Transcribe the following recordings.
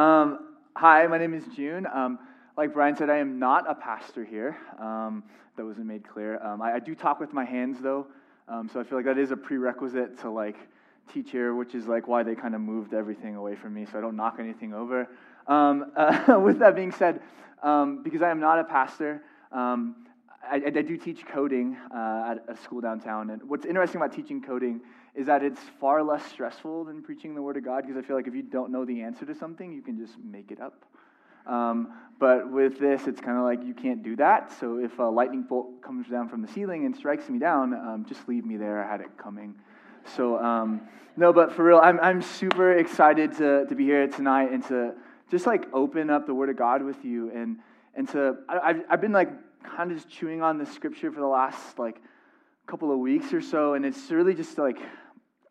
Um, hi, my name is June. Um, like Brian said, I am not a pastor here. Um, that wasn't made clear. Um, I, I, do talk with my hands though, um, so I feel like that is a prerequisite to like teach here, which is like why they kind of moved everything away from me, so I don't knock anything over. Uh, with that being said, because I am not a pastor. I, I, do teach coding uh, at a school downtown. And what's interesting about teaching coding is that it's far less stressful than preaching the Word of God because I feel like if you don't know the answer to something, you can just make it up. Um, but with this, it's kind of like you can't do that. So if a lightning bolt comes down from the ceiling and strikes me down, um, just leave me there. I had it coming. So, um, no, but for real, I'm, I'm super excited to, to be here tonight and to just like open up the Word of God with you. And, and to, I, I've, I've been like kind of just chewing on the scripture for the last like couple of weeks or so, and it's really just like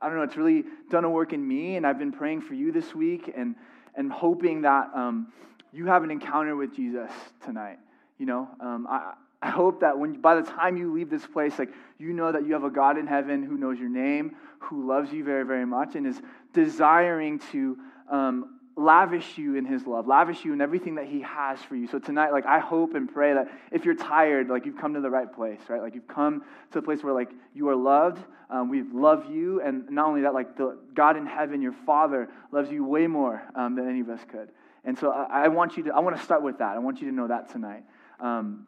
I don't know, it's really done a work in me, and I've been praying for you this week, and and hoping that um, you have an encounter with Jesus tonight. You know, um, I. I hope that when by the time you leave this place, like you know that you have a God in heaven who knows your name, who loves you very, very much, and is desiring to um, lavish you in his love, lavish you in everything that he has for you. So tonight, like, I hope and pray that if you're tired, like, you've come to the right place, right? Like, you've come to a place where, like, you are loved. Um, we love you. And not only that, like, the God in heaven, your Father, loves you way more um, than any of us could. And so I, I, want you to, I want to start with that. I want you to know that tonight. Um,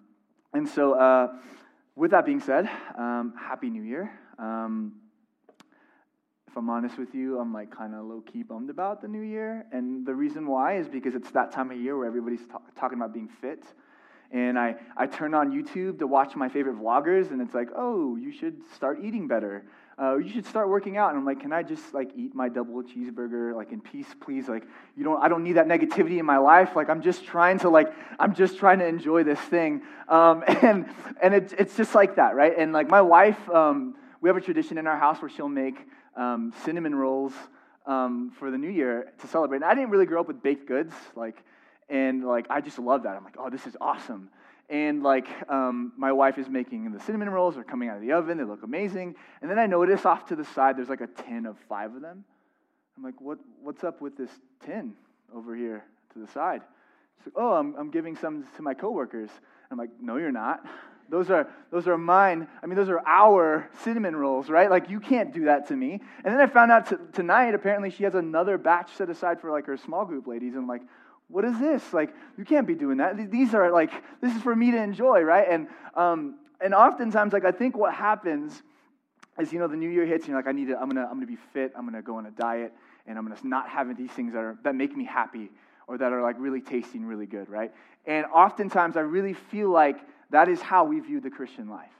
and so, uh, with that being said, um, Happy New Year. If I'm honest with you, I'm like kind of low key bummed about the new year. And the reason why is because it's that time of year where everybody's talking about being fit. And I, I turn on YouTube to watch my favorite vloggers, and it's like, oh, you should start eating better. Uh, you should start working out. And I'm like, can I just like eat my double cheeseburger like in peace, please? Like, you don't, I don't need that negativity in my life. Like, I'm just trying to like, I'm just trying to enjoy this thing. Um, and and it's it's just like that, right? And like my wife, um, we have a tradition in our house where she'll make um, cinnamon rolls um, for the new year to celebrate. And I didn't really grow up with baked goods, like, and like I just love that. I'm like, oh, this is awesome. And like um, my wife is making the cinnamon rolls, they're coming out of the oven, they look amazing. And then I notice off to the side there's like a tin of five of them. I'm like, what, what's up with this tin over here to the side? She's like, oh, I'm, I'm giving some to my coworkers. I'm like, no, you're not. Those are, those are mine. I mean, those are our cinnamon rolls, right? Like, you can't do that to me. And then I found out t- tonight, apparently, she has another batch set aside for like her small group ladies. And I'm like, what is this? Like, you can't be doing that. These are like, this is for me to enjoy, right? And, um, and oftentimes, like, I think what happens is, you know, the new year hits and you're like, I need to, I'm to, I'm to be fit. I'm to go on a diet and I'm to not have these things that, are, that make me happy or that are like really tasting really good, right? And oftentimes I really feel like that is how we view the Christian life,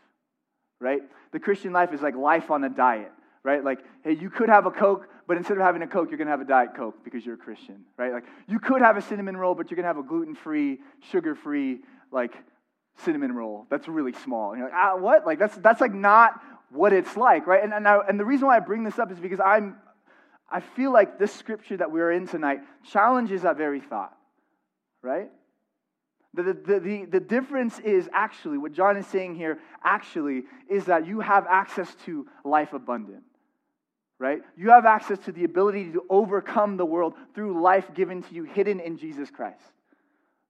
right? The Christian life is like life on a diet, right? Like, hey, you could have a Coke, but instead of having a Coke, you're going to have a Diet Coke because you're a Christian, right? Like, you could have a cinnamon roll, but you're going to have a gluten free, sugar free, like, cinnamon roll that's really small. And you're like, ah, what? Like, that's, that's like not what it's like, right? And, and, I, and the reason why I bring this up is because I'm, I feel like this scripture that we're in tonight challenges that very thought, right? The, the, the, the difference is actually, what John is saying here actually is that you have access to life abundant, right? You have access to the ability to overcome the world through life given to you, hidden in Jesus Christ,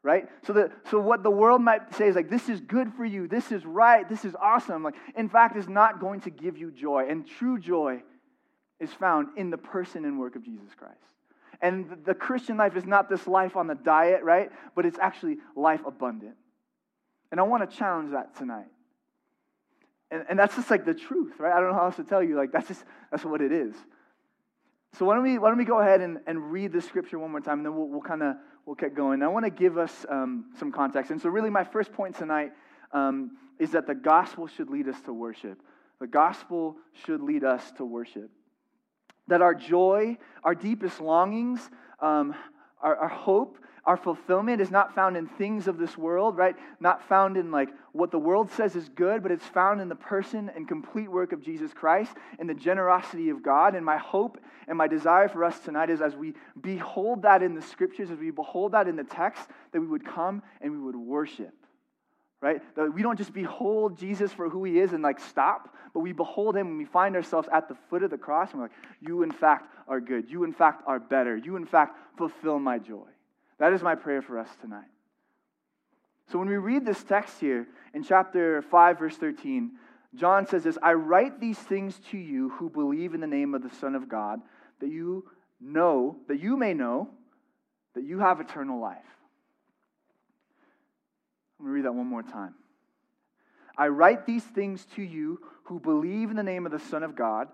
right? So, that, so what the world might say is like, this is good for you, this is right, this is awesome. Like, in fact, is not going to give you joy. And true joy is found in the person and work of Jesus Christ. And the Christian life is not this life on the diet, right? But it's actually life abundant. And I want to challenge that tonight. And, and that's just like the truth, right? I don't know how else to tell you. Like, that's just, that's what it is. So why don't we, why don't we go ahead and, and read the scripture one more time, and then we'll, we'll kind of, we'll get going. I want to give us um, some context. And so really my first point tonight um, is that the gospel should lead us to worship. The gospel should lead us to worship that our joy, our deepest longings, um, our, our hope, our fulfillment is not found in things of this world, right? Not found in like what the world says is good, but it's found in the person and complete work of Jesus Christ and the generosity of God. And my hope and my desire for us tonight is as we behold that in the scriptures, as we behold that in the text, that we would come and we would worship right? That we don't just behold Jesus for who he is and like stop, but we behold him when we find ourselves at the foot of the cross and we're like, you in fact are good. You in fact are better. You in fact fulfill my joy. That is my prayer for us tonight. So when we read this text here in chapter 5, verse 13, John says this I write these things to you who believe in the name of the Son of God, that you know, that you may know that you have eternal life. Let me read that one more time. I write these things to you who believe in the name of the Son of God,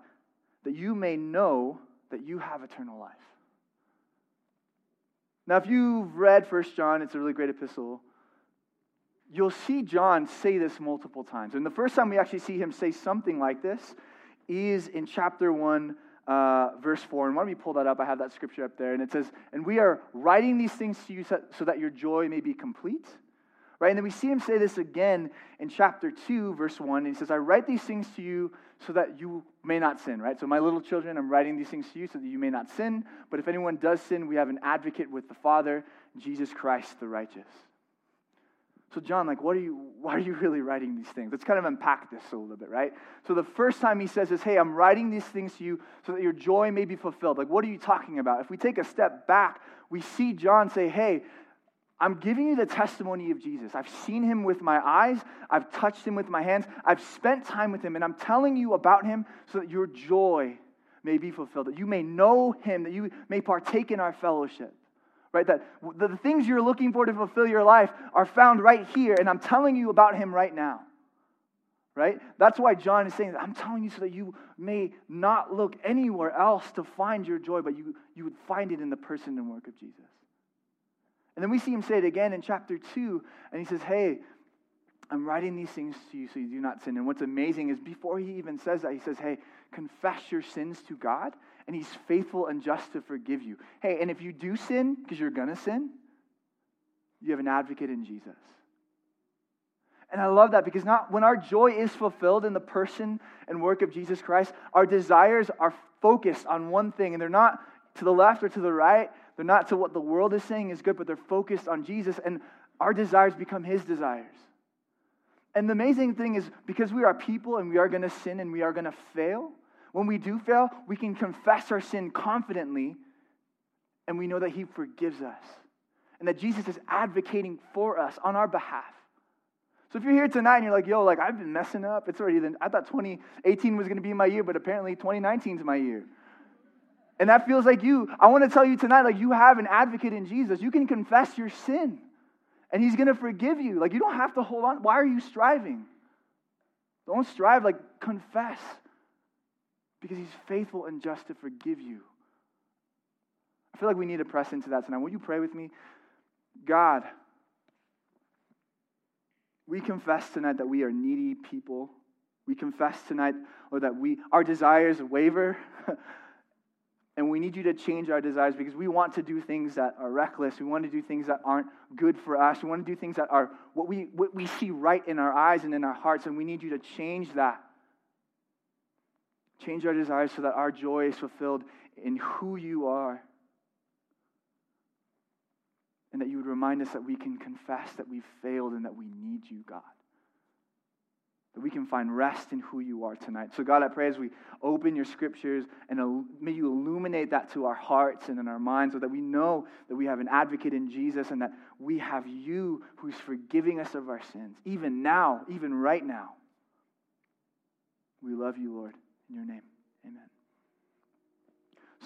that you may know that you have eternal life. Now, if you've read First John, it's a really great epistle. You'll see John say this multiple times. And the first time we actually see him say something like this is in chapter 1, uh, verse 4. And why don't we pull that up? I have that scripture up there. And it says, And we are writing these things to you so that your joy may be complete. Right? And then we see him say this again in chapter 2, verse 1. And he says, I write these things to you so that you may not sin, right? So, my little children, I'm writing these things to you so that you may not sin. But if anyone does sin, we have an advocate with the Father, Jesus Christ the righteous. So, John, like, what are you, why are you really writing these things? Let's kind of unpack this a little bit, right? So, the first time he says is, hey, I'm writing these things to you so that your joy may be fulfilled. Like, what are you talking about? If we take a step back, we see John say, hey, I'm giving you the testimony of Jesus. I've seen him with my eyes, I've touched him with my hands, I've spent time with him, and I'm telling you about him so that your joy may be fulfilled, that you may know him, that you may partake in our fellowship. Right? That the things you're looking for to fulfill your life are found right here, and I'm telling you about him right now. Right? That's why John is saying, I'm telling you so that you may not look anywhere else to find your joy, but you, you would find it in the person and work of Jesus. And then we see him say it again in chapter 2, and he says, Hey, I'm writing these things to you so you do not sin. And what's amazing is before he even says that, he says, Hey, confess your sins to God, and he's faithful and just to forgive you. Hey, and if you do sin, because you're going to sin, you have an advocate in Jesus. And I love that because not when our joy is fulfilled in the person and work of Jesus Christ, our desires are focused on one thing, and they're not to the left or to the right. They're not to what the world is saying is good, but they're focused on Jesus, and our desires become His desires. And the amazing thing is, because we are people and we are going to sin and we are going to fail, when we do fail, we can confess our sin confidently, and we know that He forgives us, and that Jesus is advocating for us on our behalf. So if you're here tonight and you're like, yo, like I've been messing up, it's already I thought 2018 was going to be my year, but apparently 2019 is my year and that feels like you, I want to tell you tonight, like you have an advocate in Jesus. You can confess your sin, and He's going to forgive you. Like you don't have to hold on. Why are you striving? Don't strive, like confess, because He's faithful and just to forgive you. I feel like we need to press into that tonight. Will you pray with me? God, we confess tonight that we are needy people. We confess tonight, or that we our desires waver. And we need you to change our desires because we want to do things that are reckless. We want to do things that aren't good for us. We want to do things that are what we, what we see right in our eyes and in our hearts. And we need you to change that. Change our desires so that our joy is fulfilled in who you are. And that you would remind us that we can confess that we've failed and that we need you, God that we can find rest in who you are tonight. So, God, I pray as we open your scriptures and may you illuminate that to our hearts and in our minds so that we know that we have an advocate in Jesus and that we have you who's forgiving us of our sins, even now, even right now. We love you, Lord. In your name, amen.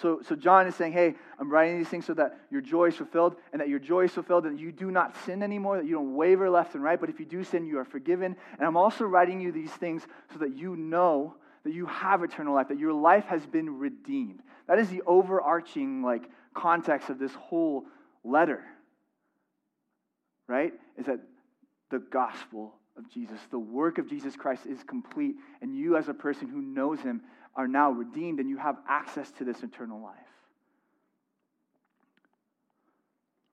So, so John is saying, hey, I'm writing these things so that your joy is fulfilled and that your joy is fulfilled and you do not sin anymore, that you don't waver left and right, but if you do sin, you are forgiven. And I'm also writing you these things so that you know that you have eternal life, that your life has been redeemed. That is the overarching like context of this whole letter. Right? Is that the gospel of Jesus, the work of Jesus Christ is complete, and you as a person who knows him are now redeemed and you have access to this eternal life.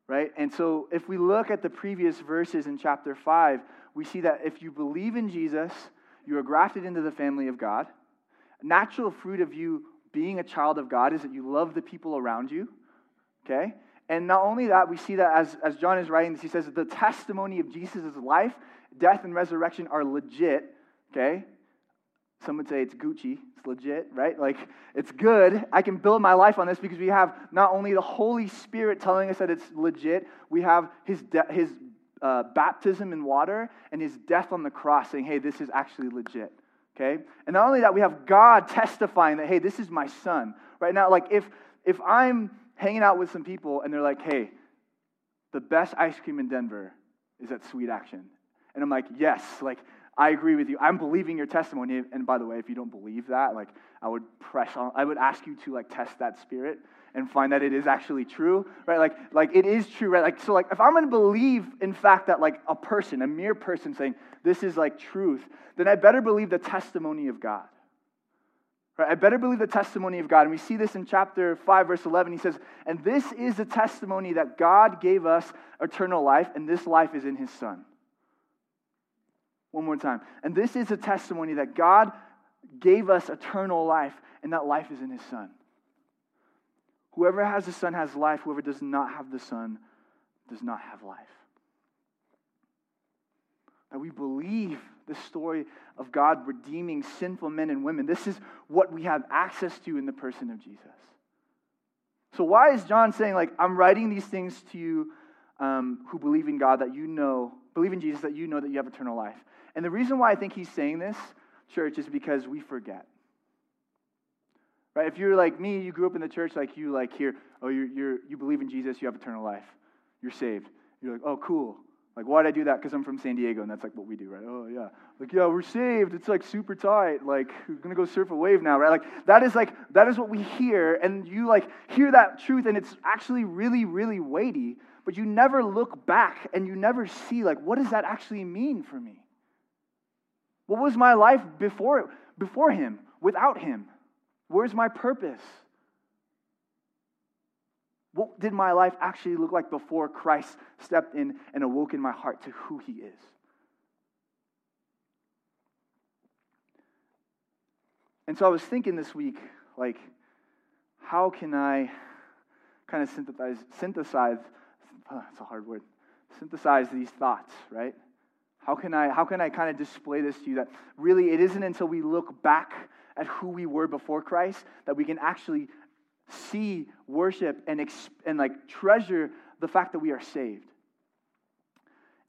Right? And so if we look at the previous verses in chapter 5, we see that if you believe in Jesus, you are grafted into the family of God. Natural fruit of you being a child of God is that you love the people around you. Okay? And not only that, we see that as, as John is writing this, he says the testimony of Jesus' life, death, and resurrection are legit. Okay? Some would say it's Gucci. It's legit, right? Like, it's good. I can build my life on this because we have not only the Holy Spirit telling us that it's legit, we have his, de- his uh, baptism in water and his death on the cross saying, hey, this is actually legit. Okay? And not only that, we have God testifying that, hey, this is my son. Right now, like, if, if I'm hanging out with some people and they're like, hey, the best ice cream in Denver is at Sweet Action. And I'm like, yes, like, I agree with you. I'm believing your testimony. And by the way, if you don't believe that, like, I would press on, I would ask you to, like, test that spirit and find that it is actually true, right? Like, like it is true, right? Like, so, like, if I'm to believe, in fact, that, like, a person, a mere person saying this is, like, truth, then I better believe the testimony of God. Right? I better believe the testimony of God. And we see this in chapter 5, verse 11. He says, And this is the testimony that God gave us eternal life, and this life is in his Son. One more time. And this is a testimony that God gave us eternal life, and that life is in his Son. Whoever has the Son has life. Whoever does not have the Son does not have life. That we believe the story of God redeeming sinful men and women. This is what we have access to in the person of Jesus. So, why is John saying, like, I'm writing these things to you um, who believe in God that you know, believe in Jesus that you know that you have eternal life? And the reason why I think he's saying this, church, is because we forget. Right? If you're like me, you grew up in the church, like you like hear, oh, you're, you're, you believe in Jesus, you have eternal life. You're saved. You're like, oh, cool. Like, why'd I do that? Because I'm from San Diego, and that's like what we do, right? Oh, yeah. Like, yeah, we're saved. It's like super tight. Like, we're going to go surf a wave now, right? Like, that is like, that is what we hear. And you like hear that truth, and it's actually really, really weighty, but you never look back and you never see, like, what does that actually mean for me? What was my life before, before him, without him? Where's my purpose? What did my life actually look like before Christ stepped in and awoke in my heart to who he is? And so I was thinking this week, like, how can I kind of synthesize, synthesize, oh, that's a hard word, synthesize these thoughts, right? How can I, how can I kind of display this to you that really it isn't until we look back at who we were before Christ that we can actually see, worship, and, exp- and like treasure the fact that we are saved.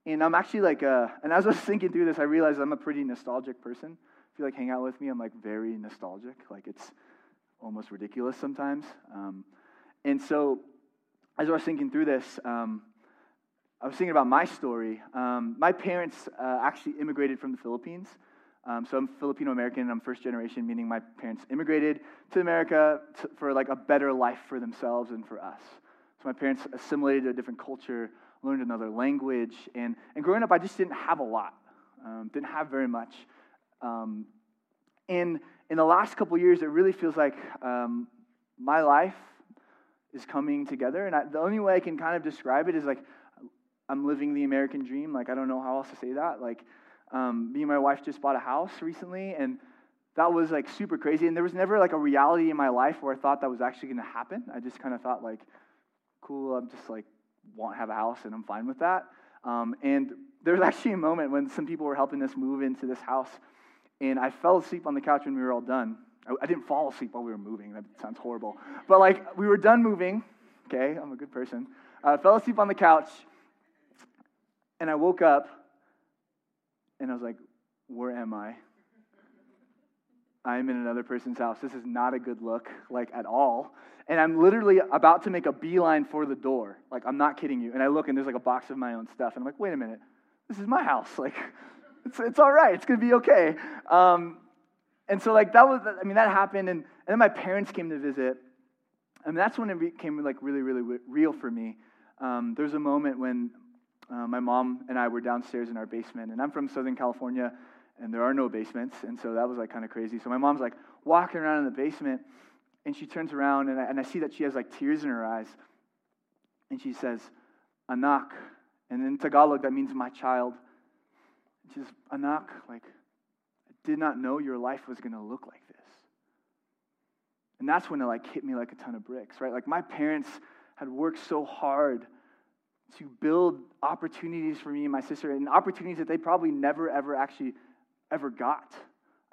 And I'm actually like, uh, and as I was thinking through this, I realized I'm a pretty nostalgic person. If you like hang out with me, I'm like very nostalgic. Like it's almost ridiculous sometimes. Um, and so as I was thinking through this, um, I was thinking about my story. Um, my parents uh, actually immigrated from the Philippines. Um, so I'm Filipino American and I'm first generation, meaning my parents immigrated to America to, for like a better life for themselves and for us. So my parents assimilated to a different culture, learned another language, and, and growing up, I just didn't have a lot, um, didn't have very much. Um, and in the last couple years, it really feels like um, my life is coming together. And I, the only way I can kind of describe it is like I'm living the American dream. Like, I don't know how else to say that. Like, um, me and my wife just bought a house recently, and that was like super crazy. And there was never like a reality in my life where I thought that was actually going to happen. I just kind of thought like, cool, I'm just like want to have a house, and I'm fine with that. Um, and there was actually a moment when some people were helping us move into this house, and I fell asleep on the couch when we were all done. I, I didn't fall asleep while we were moving. That sounds horrible. But like we were done moving. Okay, I'm a good person. I uh, fell asleep on the couch, and I woke up and I was like, where am I? I'm in another person's house. This is not a good look, like at all. And I'm literally about to make a beeline for the door. Like, I'm not kidding you. And I look and there's like a box of my own stuff. And I'm like, wait a minute. This is my house. Like, it's, it's all right. It's going to be okay. Um, and so, like, that was, I mean, that happened. And, and then my parents came to visit. And that's when it became, like, really, really real for me. Um, there's a moment when uh, my mom and I were downstairs in our basement, and I'm from Southern California, and there are no basements, and so that was like kind of crazy. So my mom's like walking around in the basement, and she turns around, and I, and I see that she has like tears in her eyes, and she says, "Anak," and in Tagalog that means my child. She says, "Anak," like did not know your life was going to look like this. And that's when it like hit me like a ton of bricks, right? Like my parents had worked so hard to build opportunities for me and my sister and opportunities that they probably never, ever actually ever got.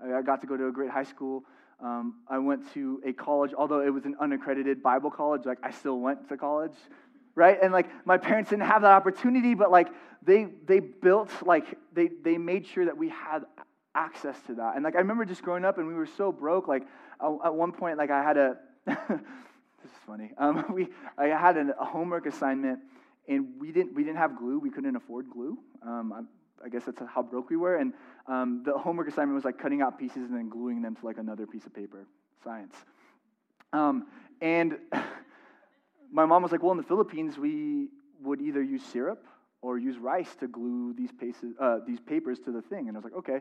I got to go to a great high school. Um, I went to a college, although it was an unaccredited Bible college, like I still went to college, right? And like my parents didn't have that opportunity, but like they they built like they they made sure that we had access to that. And like I remember just growing up and we were so broke. Like at one point, like I had a this is funny. Um, we I had a homework assignment and we didn't we didn't have glue. We couldn't afford glue. Um, I guess that's how broke we were. And um, the homework assignment was like cutting out pieces and then gluing them to like another piece of paper. Science. Um, and my mom was like, well, in the Philippines, we would either use syrup or use rice to glue these, paces, uh, these papers to the thing. And I was like, okay.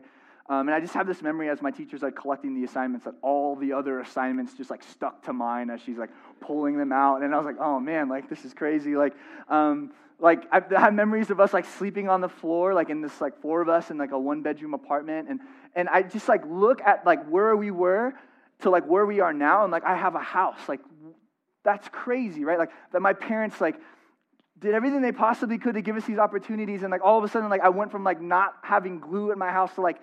Um, and I just have this memory as my teacher's like collecting the assignments that all the other assignments just like stuck to mine as she's like pulling them out. And I was like, oh man, like this is crazy. Like, um, like I have memories of us like sleeping on the floor, like in this like four of us in like a one bedroom apartment, and and I just like look at like where we were to like where we are now, and like I have a house, like that's crazy, right? Like that my parents like did everything they possibly could to give us these opportunities, and like all of a sudden like I went from like not having glue at my house to like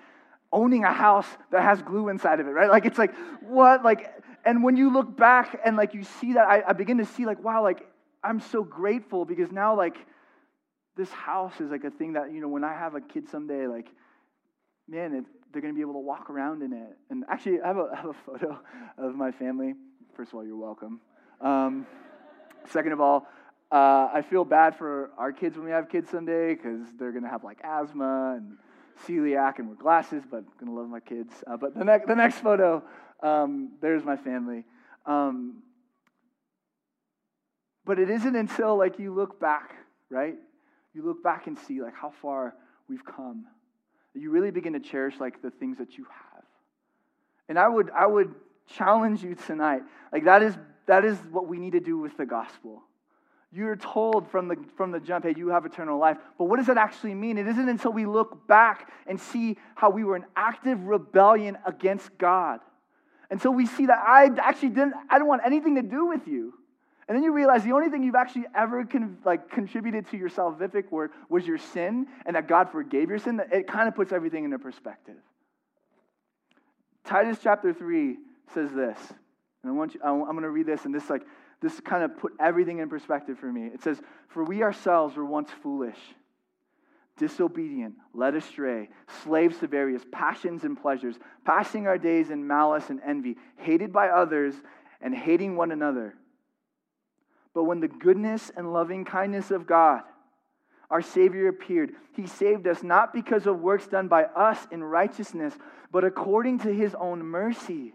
owning a house that has glue inside of it, right? Like it's like what like. And when you look back and like you see that, I, I begin to see like, wow, like I'm so grateful because now, like, this house is like a thing that, you know, when I have a kid someday, like, man, it, they're going to be able to walk around in it. And actually, I have, a, I have a photo of my family. First of all, you're welcome. Um, second of all, uh, I feel bad for our kids when we have kids someday because they're going to have like asthma and celiac and wear glasses, but I'm going to love my kids. Uh, but the, ne- the next photo, um, there's my family. Um, but it isn't until like you look back, right? You look back and see like how far we've come. You really begin to cherish like the things that you have. And I would I would challenge you tonight. Like that is that is what we need to do with the gospel. You're told from the, from the jump, hey, you have eternal life. But what does that actually mean? It isn't until we look back and see how we were in active rebellion against God. Until we see that I actually didn't, I didn't want anything to do with you. And then you realize the only thing you've actually ever con- like contributed to your salvific work was your sin, and that God forgave your sin. It kind of puts everything into perspective. Titus chapter three says this, and I want you. I'm going to read this, and this like this kind of put everything in perspective for me. It says, "For we ourselves were once foolish." disobedient, led astray, slaves to various passions and pleasures, passing our days in malice and envy, hated by others, and hating one another. But when the goodness and loving kindness of God, our Savior, appeared, He saved us not because of works done by us in righteousness, but according to His own mercy,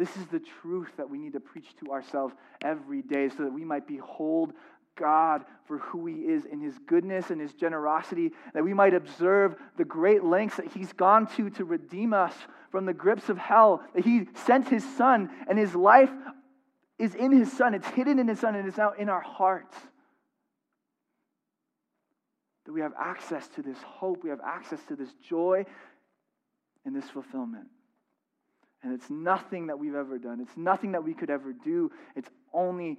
This is the truth that we need to preach to ourselves every day so that we might behold God for who He is in His goodness and His generosity, that we might observe the great lengths that He's gone to to redeem us from the grips of hell, that He sent His Son, and His life is in His Son. It's hidden in His Son, and it's now in our hearts. That we have access to this hope, we have access to this joy and this fulfillment. And it's nothing that we've ever done. It's nothing that we could ever do. It's only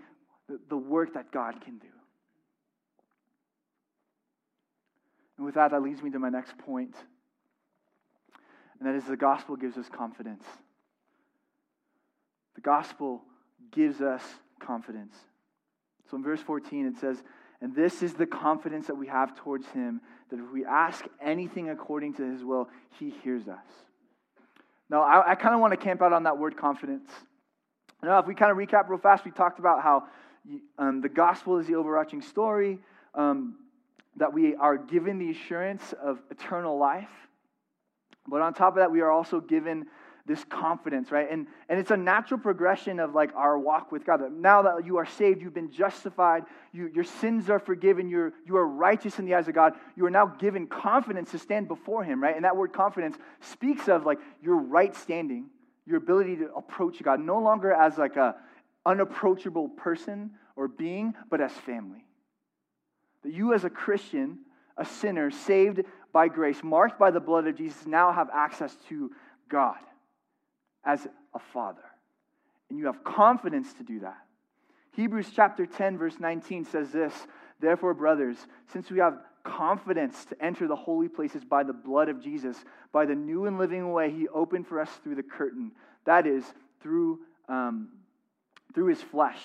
the work that God can do. And with that, that leads me to my next point. And that is the gospel gives us confidence. The gospel gives us confidence. So in verse 14, it says, And this is the confidence that we have towards him, that if we ask anything according to his will, he hears us. Now, I, I kind of want to camp out on that word confidence. Now, if we kind of recap real fast, we talked about how um, the gospel is the overarching story, um, that we are given the assurance of eternal life. But on top of that, we are also given this confidence, right? And, and it's a natural progression of like our walk with God. Now that you are saved, you've been justified, you, your sins are forgiven, you're, you are righteous in the eyes of God, you are now given confidence to stand before Him, right? And that word confidence speaks of like your right standing, your ability to approach God, no longer as like a unapproachable person or being, but as family. That you as a Christian, a sinner, saved by grace, marked by the blood of Jesus, now have access to God as a father. And you have confidence to do that. Hebrews chapter 10, verse 19 says this Therefore, brothers, since we have confidence to enter the holy places by the blood of Jesus, by the new and living way he opened for us through the curtain, that is, through, um, through his flesh.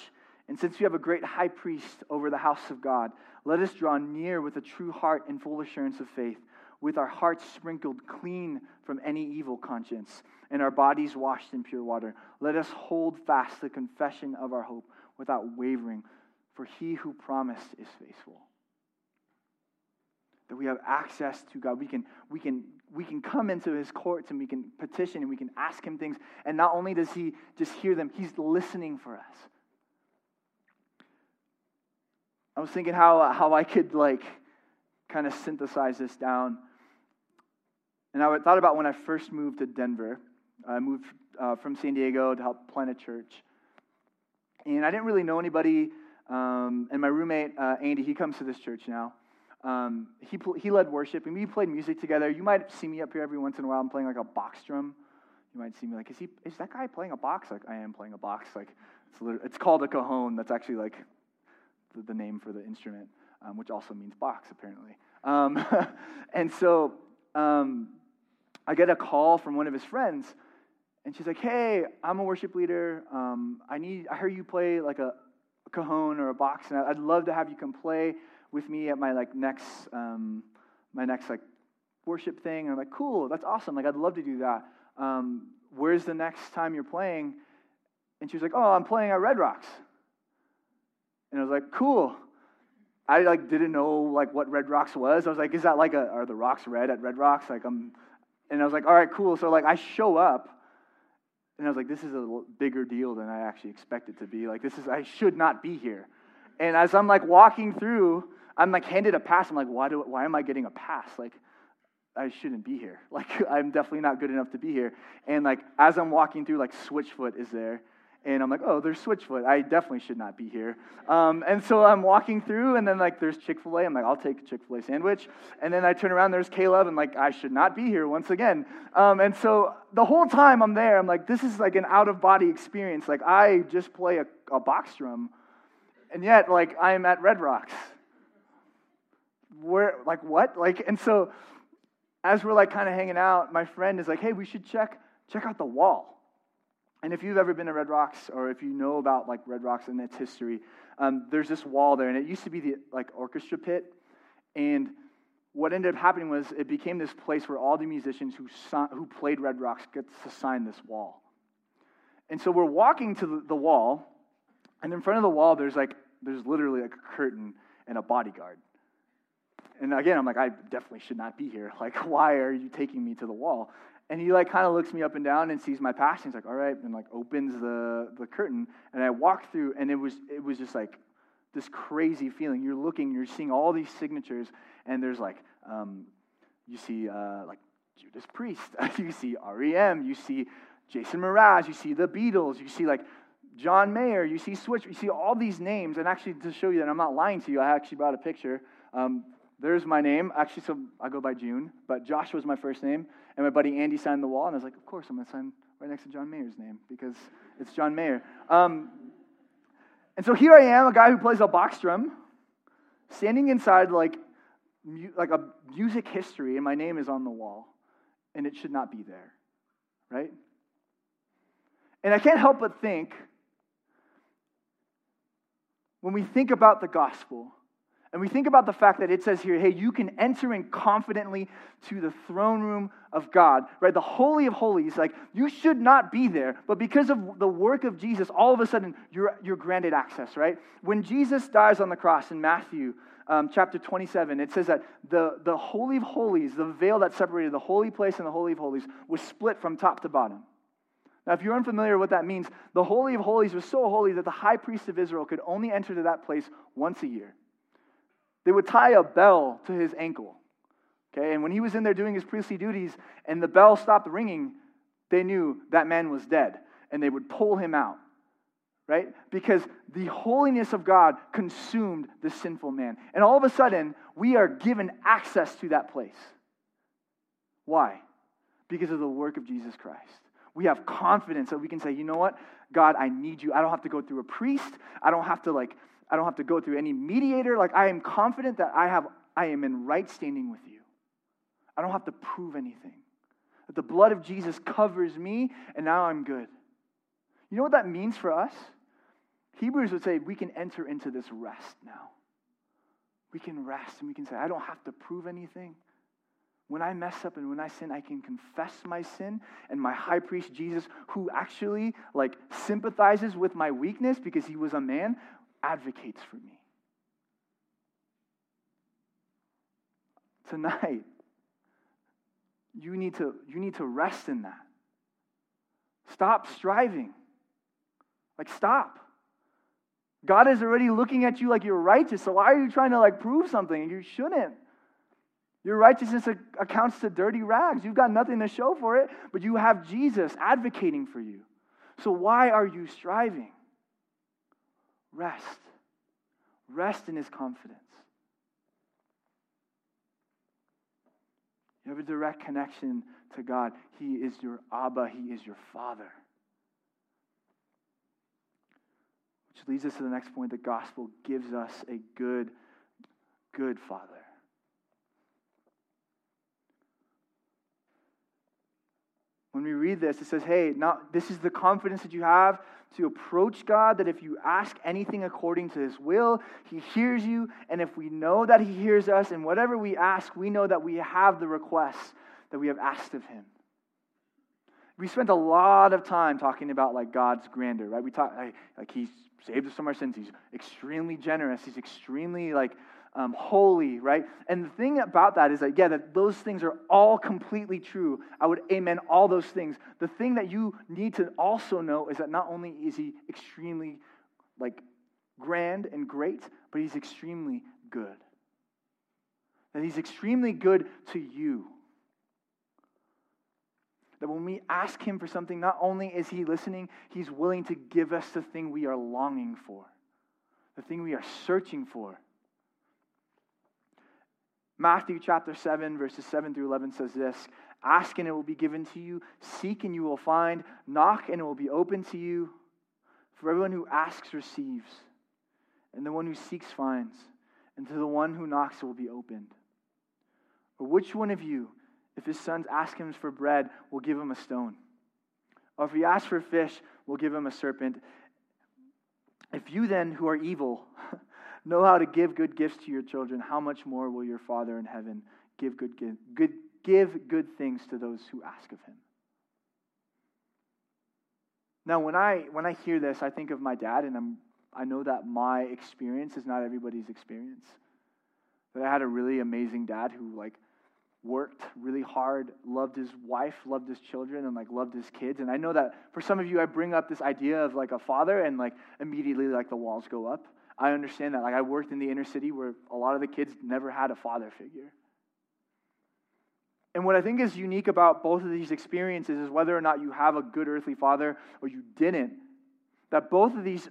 And since we have a great high priest over the house of God, let us draw near with a true heart and full assurance of faith with our hearts sprinkled clean from any evil conscience and our bodies washed in pure water. Let us hold fast the confession of our hope without wavering, for he who promised is faithful. That we have access to God. We can, we, can, we can come into his courts and we can petition and we can ask him things. And not only does he just hear them, he's listening for us. I was thinking how, how I could like kind of synthesize this down. And I thought about when I first moved to Denver. I moved uh, from San Diego to help plant a church. And I didn't really know anybody. Um, and my roommate, uh, Andy, he comes to this church now. Um, he, he led worship, and we played music together. You might see me up here every once in a while. I'm playing like a box drum. You might see me like, is, he, is that guy playing a box? Like, I am playing a box. Like, it's, it's called a cajon. That's actually like the, name for the instrument, um, which also means box, apparently. Um, and so um, I get a call from one of his friends, and she's like, "Hey, I'm a worship leader. Um, I need. I heard you play like a, a cajon or a box, and I'd love to have you come play with me at my like next um, my next like worship thing." And I'm like, "Cool, that's awesome. Like, I'd love to do that. Um, where's the next time you're playing?" And she was like, "Oh, I'm playing at Red Rocks." And I was like, "Cool." I like didn't know like what Red Rocks was. I was like, "Is that like a are the rocks red at Red Rocks?" Like I'm, and I was like, "All right, cool." So like I show up, and I was like, "This is a bigger deal than I actually expected to be. Like this is I should not be here." And as I'm like walking through, I'm like handed a pass. I'm like, "Why do why am I getting a pass?" Like I shouldn't be here. Like I'm definitely not good enough to be here. And like as I'm walking through, like Switchfoot is there, and I'm like, oh, there's Switchfoot. I definitely should not be here. Um, and so I'm walking through, and then like there's Chick Fil A. I'm like, I'll take a Chick Fil A sandwich. And then I turn around, there's Caleb, and like I should not be here once again. Um, and so the whole time I'm there, I'm like, this is like an out of body experience. Like I just play a, a box drum, and yet like I'm at Red Rocks. Where like what? Like and so as we're like kind of hanging out, my friend is like, hey, we should check check out the wall. And if you've ever been to Red Rocks, or if you know about like Red Rocks and its history, um, there's this wall there, and it used to be the like orchestra pit. And what ended up happening was it became this place where all the musicians who who played Red Rocks get to sign this wall. And so we're walking to the, the wall, and in front of the wall, there's like there's literally like a curtain and a bodyguard. And again, I'm like, I definitely should not be here. Like, why are you taking me to the wall? And he like kind of looks me up and down and sees my passion. He's like, all right, and like opens the, the curtain. And I walk through, and it was it was just like this crazy feeling. You're looking, you're seeing all these signatures, and there's like um, you see uh, like Judas Priest, you see REM, you see Jason Mraz, you see the Beatles, you see like John Mayer, you see Switch, you see all these names. And actually, to show you that I'm not lying to you, I actually brought a picture. Um, there's my name. Actually, so I go by June, but Josh was my first name. And my buddy Andy signed the wall, and I was like, of course, I'm going to sign right next to John Mayer's name because it's John Mayer. Um, and so here I am, a guy who plays a box drum, standing inside like, mu- like a music history, and my name is on the wall, and it should not be there, right? And I can't help but think, when we think about the gospel, and we think about the fact that it says here, hey, you can enter in confidently to the throne room of God, right? The Holy of Holies, like you should not be there, but because of the work of Jesus, all of a sudden you're, you're granted access, right? When Jesus dies on the cross in Matthew um, chapter 27, it says that the, the Holy of Holies, the veil that separated the holy place and the Holy of Holies, was split from top to bottom. Now, if you're unfamiliar with what that means, the Holy of Holies was so holy that the high priest of Israel could only enter to that place once a year. They would tie a bell to his ankle. Okay, and when he was in there doing his priestly duties and the bell stopped ringing, they knew that man was dead and they would pull him out. Right? Because the holiness of God consumed the sinful man. And all of a sudden, we are given access to that place. Why? Because of the work of Jesus Christ. We have confidence that we can say, you know what? God, I need you. I don't have to go through a priest. I don't have to like I don't have to go through any mediator. Like I am confident that I have I am in right standing with you. I don't have to prove anything. That the blood of Jesus covers me and now I'm good. You know what that means for us? Hebrews would say we can enter into this rest now. We can rest and we can say, I don't have to prove anything. When I mess up and when I sin, I can confess my sin, and my high priest Jesus, who actually like sympathizes with my weakness because he was a man, advocates for me. Tonight, you need to, you need to rest in that. Stop striving. Like, stop. God is already looking at you like you're righteous, so why are you trying to like prove something? You shouldn't. Your righteousness accounts to dirty rags. You've got nothing to show for it, but you have Jesus advocating for you. So why are you striving? Rest. Rest in his confidence. You have a direct connection to God. He is your Abba, He is your Father. Which leads us to the next point the gospel gives us a good, good Father. When we read this, it says, hey, now this is the confidence that you have to approach God, that if you ask anything according to his will, he hears you. And if we know that he hears us, and whatever we ask, we know that we have the requests that we have asked of him. We spent a lot of time talking about like God's grandeur, right? We talk like, like he's saved us from our sins. He's extremely generous. He's extremely like um, holy, right? And the thing about that is that, yeah, that those things are all completely true. I would amen all those things. The thing that you need to also know is that not only is he extremely, like, grand and great, but he's extremely good. That he's extremely good to you. That when we ask him for something, not only is he listening, he's willing to give us the thing we are longing for, the thing we are searching for. Matthew chapter 7, verses 7 through 11 says this Ask and it will be given to you, seek and you will find, knock and it will be open to you. For everyone who asks receives, and the one who seeks finds, and to the one who knocks it will be opened. Or which one of you, if his sons ask him for bread, will give him a stone? Or if he asks for fish, will give him a serpent? If you then, who are evil, know how to give good gifts to your children, how much more will your Father in heaven give good, good, give good things to those who ask of him? Now, when I, when I hear this, I think of my dad, and I'm, I know that my experience is not everybody's experience. That I had a really amazing dad who, like, worked really hard, loved his wife, loved his children, and like loved his kids. And I know that for some of you, I bring up this idea of like a father, and like immediately like the walls go up. I understand that. Like, I worked in the inner city where a lot of the kids never had a father figure. And what I think is unique about both of these experiences is whether or not you have a good earthly father or you didn't, that both of these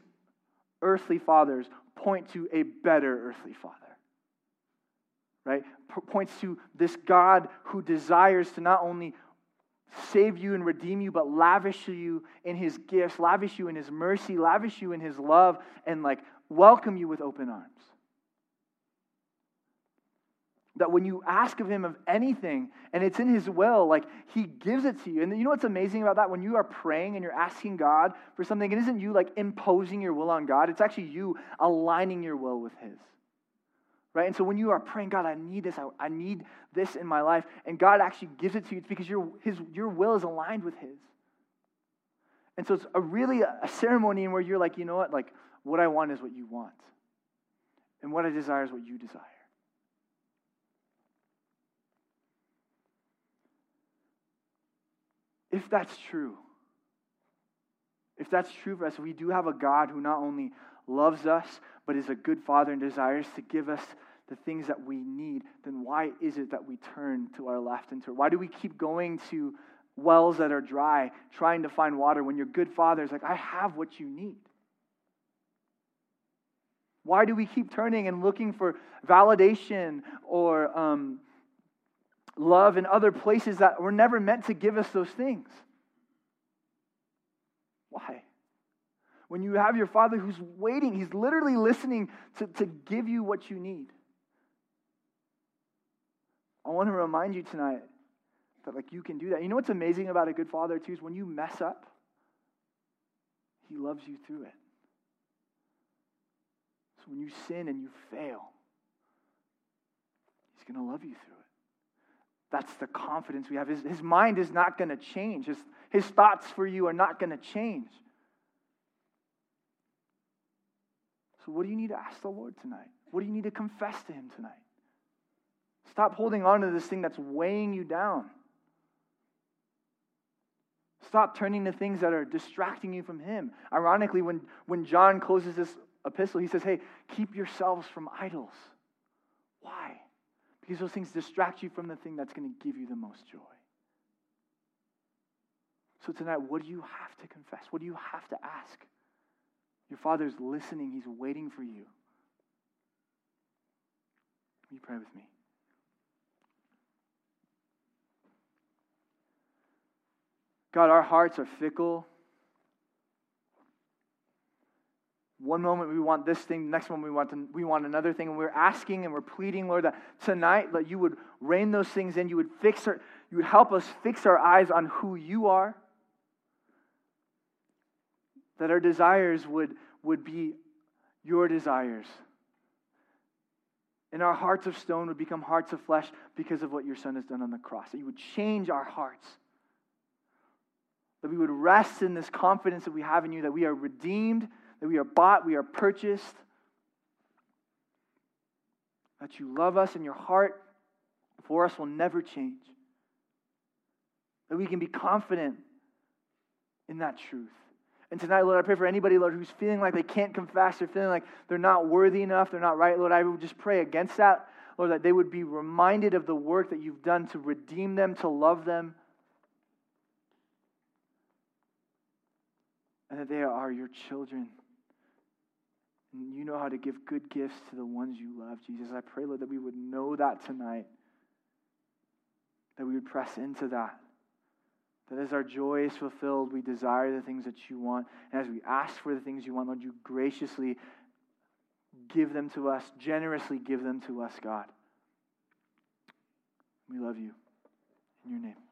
earthly fathers point to a better earthly father. Right? P- points to this God who desires to not only save you and redeem you, but lavish you in his gifts, lavish you in his mercy, lavish you in his love, and like welcome you with open arms. That when you ask of him of anything and it's in his will, like he gives it to you. And you know what's amazing about that? When you are praying and you're asking God for something, it isn't you like imposing your will on God, it's actually you aligning your will with his. Right? And so when you are praying, God, I need this, I, I need this in my life, and God actually gives it to you, it's because your, his, your will is aligned with his. And so it's a really a, ceremony where you're like, you know what, like what I want is what you want. And what I desire is what you desire. If that's true, if that's true for us, we do have a God who not only loves us, but is a good father and desires to give us the things that we need, then why is it that we turn to our left and to why do we keep going to wells that are dry, trying to find water when your good father is like, I have what you need? Why do we keep turning and looking for validation or um, love in other places that were never meant to give us those things? Why? When you have your father who's waiting, he's literally listening to, to give you what you need. I want to remind you tonight that like you can do that. You know what's amazing about a good father too is when you mess up, he loves you through it. When you sin and you fail, he's going to love you through it. That's the confidence we have. His, his mind is not going to change. His, his thoughts for you are not going to change. So, what do you need to ask the Lord tonight? What do you need to confess to Him tonight? Stop holding on to this thing that's weighing you down. Stop turning to things that are distracting you from Him. Ironically, when, when John closes this epistle, he says, Hey, keep yourselves from idols. Why? Because those things distract you from the thing that's going to give you the most joy. So tonight, what do you have to confess? What do you have to ask? Your Father's listening, He's waiting for you. Will you pray with me? God, our hearts are fickle. One moment we want this thing, the next moment we want, to, we want another thing, and we're asking and we're pleading, Lord, that tonight that you would rein those things in, you would fix our, you would help us fix our eyes on who you are, that our desires would, would be your desires. And our hearts of stone would become hearts of flesh because of what your Son has done on the cross. That you would change our hearts that we would rest in this confidence that we have in you, that we are redeemed, that we are bought, we are purchased, that you love us and your heart for us will never change. That we can be confident in that truth. And tonight, Lord, I pray for anybody, Lord, who's feeling like they can't confess, or feeling like they're not worthy enough, they're not right, Lord, I would just pray against that, Lord, that they would be reminded of the work that you've done to redeem them, to love them and that they are your children. You know how to give good gifts to the ones you love, Jesus. I pray, Lord, that we would know that tonight, that we would press into that. That as our joy is fulfilled, we desire the things that you want. And as we ask for the things you want, Lord, you graciously give them to us, generously give them to us, God. We love you. In your name.